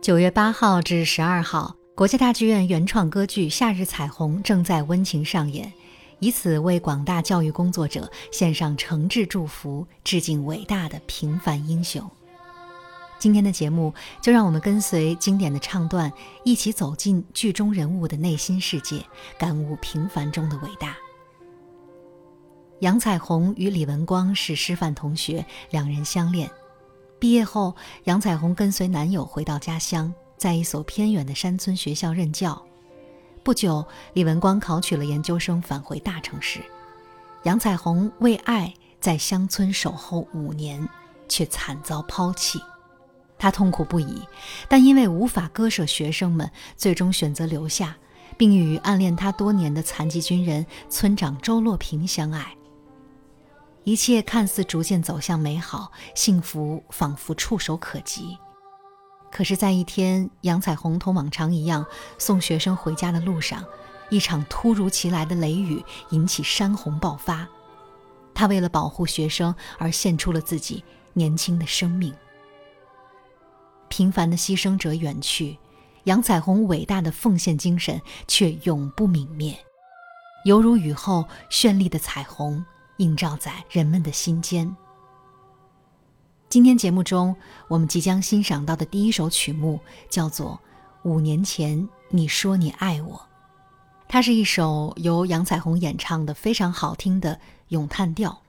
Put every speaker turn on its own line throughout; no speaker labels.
九月八号至十二号，国家大剧院原创歌剧《夏日彩虹》正在温情上演，以此为广大教育工作者献上诚挚祝福，致敬伟大的平凡英雄。今天的节目，就让我们跟随经典的唱段，一起走进剧中人物的内心世界，感悟平凡中的伟大。杨彩虹与李文光是师范同学，两人相恋。毕业后，杨彩虹跟随男友回到家乡，在一所偏远的山村学校任教。不久，李文光考取了研究生，返回大城市。杨彩虹为爱在乡村守候五年，却惨遭抛弃。他痛苦不已，但因为无法割舍学生们，最终选择留下，并与暗恋他多年的残疾军人村长周洛平相爱。一切看似逐渐走向美好，幸福仿佛触手可及。可是，在一天，杨彩虹同往常一样送学生回家的路上，一场突如其来的雷雨引起山洪爆发。他为了保护学生而献出了自己年轻的生命。平凡的牺牲者远去，杨彩虹伟大的奉献精神却永不泯灭，犹如雨后绚丽的彩虹。映照在人们的心间。今天节目中，我们即将欣赏到的第一首曲目叫做《五年前你说你爱我》，它是一首由杨彩虹演唱的非常好听的咏叹调。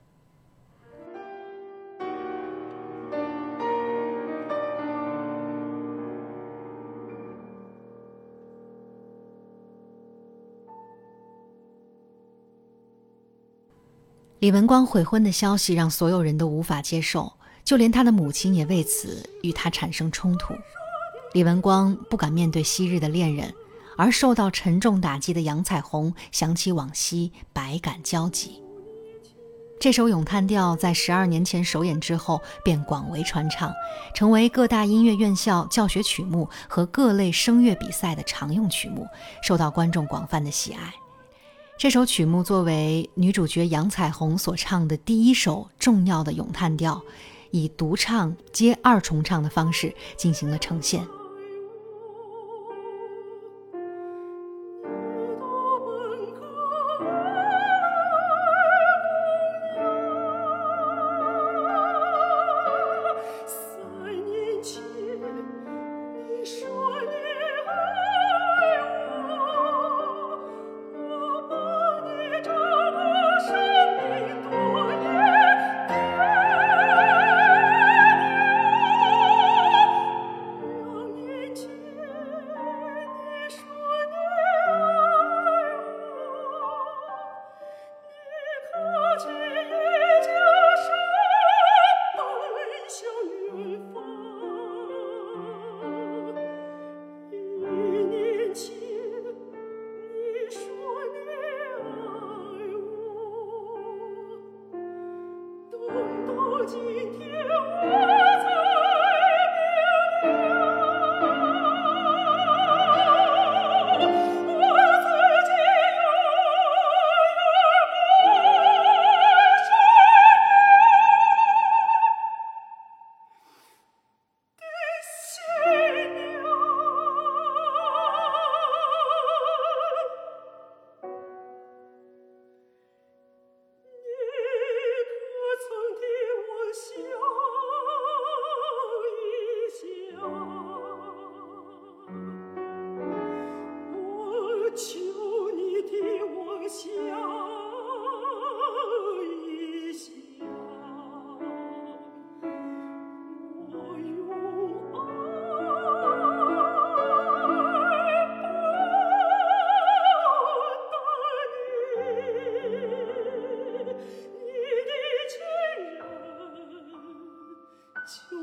李文光悔婚的消息让所有人都无法接受，就连他的母亲也为此与他产生冲突。李文光不敢面对昔日的恋人，而受到沉重打击的杨彩虹想起往昔，百感交集。这首咏叹调在十二年前首演之后便广为传唱，成为各大音乐院校教学曲目和各类声乐比赛的常用曲目，受到观众广泛的喜爱。这首曲目作为女主角杨彩虹所唱的第一首重要的咏叹调，以独唱接二重唱的方式进行了呈现。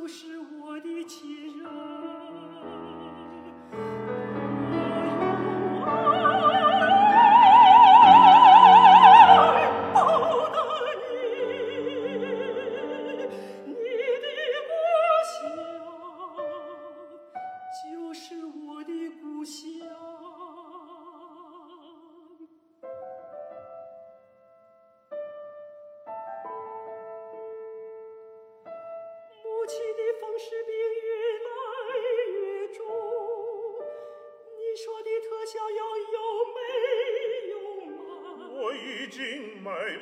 是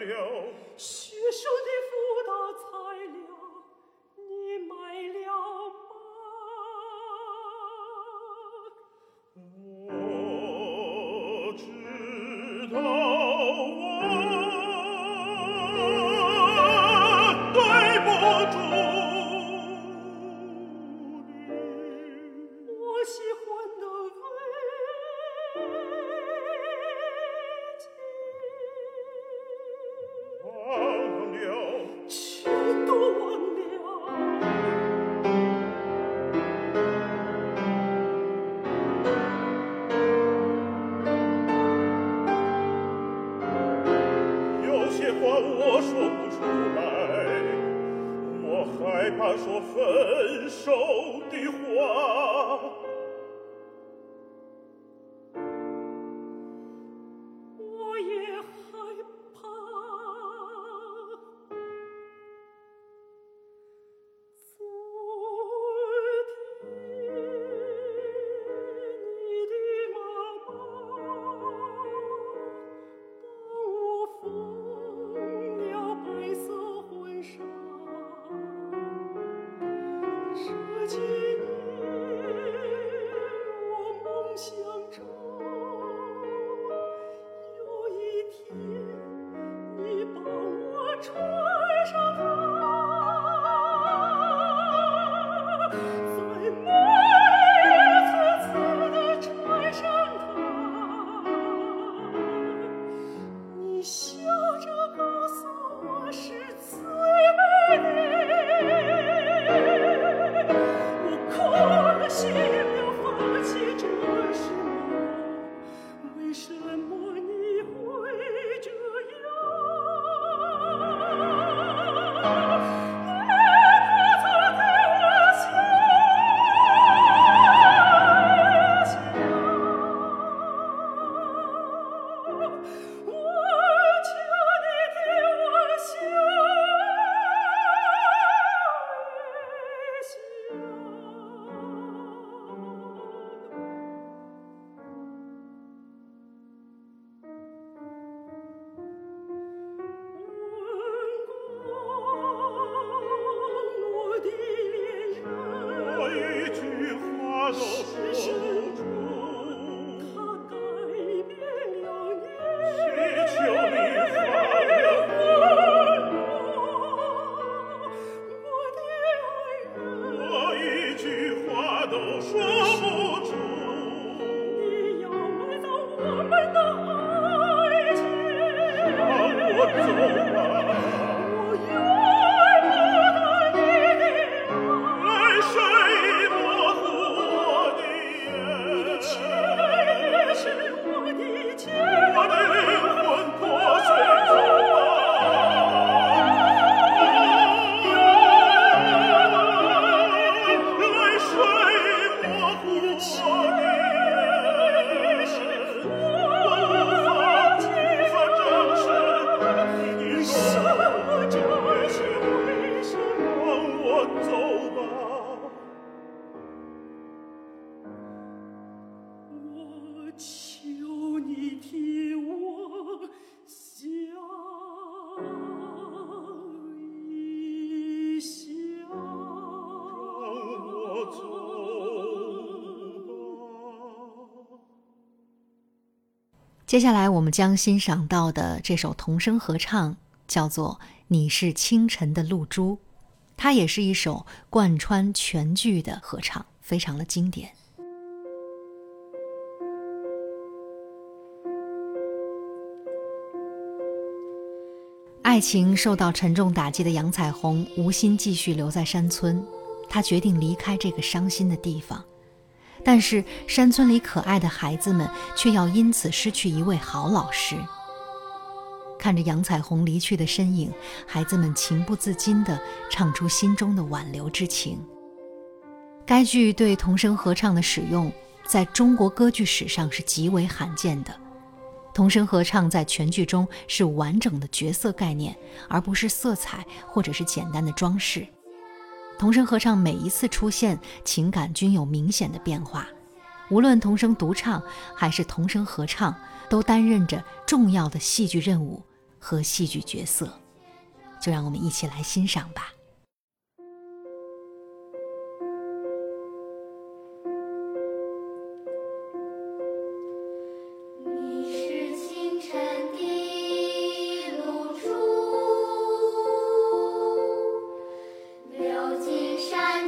了，害怕说分手的话。
接下来我们将欣赏到的这首童声合唱叫做《你是清晨的露珠》，它也是一首贯穿全剧的合唱，非常的经典。爱情受到沉重打击的杨彩虹无心继续留在山村，她决定离开这个伤心的地方。但是山村里可爱的孩子们却要因此失去一位好老师。看着杨彩虹离去的身影，孩子们情不自禁地唱出心中的挽留之情。该剧对童声合唱的使用，在中国歌剧史上是极为罕见的。童声合唱在全剧中是完整的角色概念，而不是色彩或者是简单的装饰。童声合唱每一次出现，情感均有明显的变化。无论童声独唱还是童声合唱，都担任着重要的戏剧任务，和戏剧角色，就让我们一起来欣赏吧。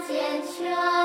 坚强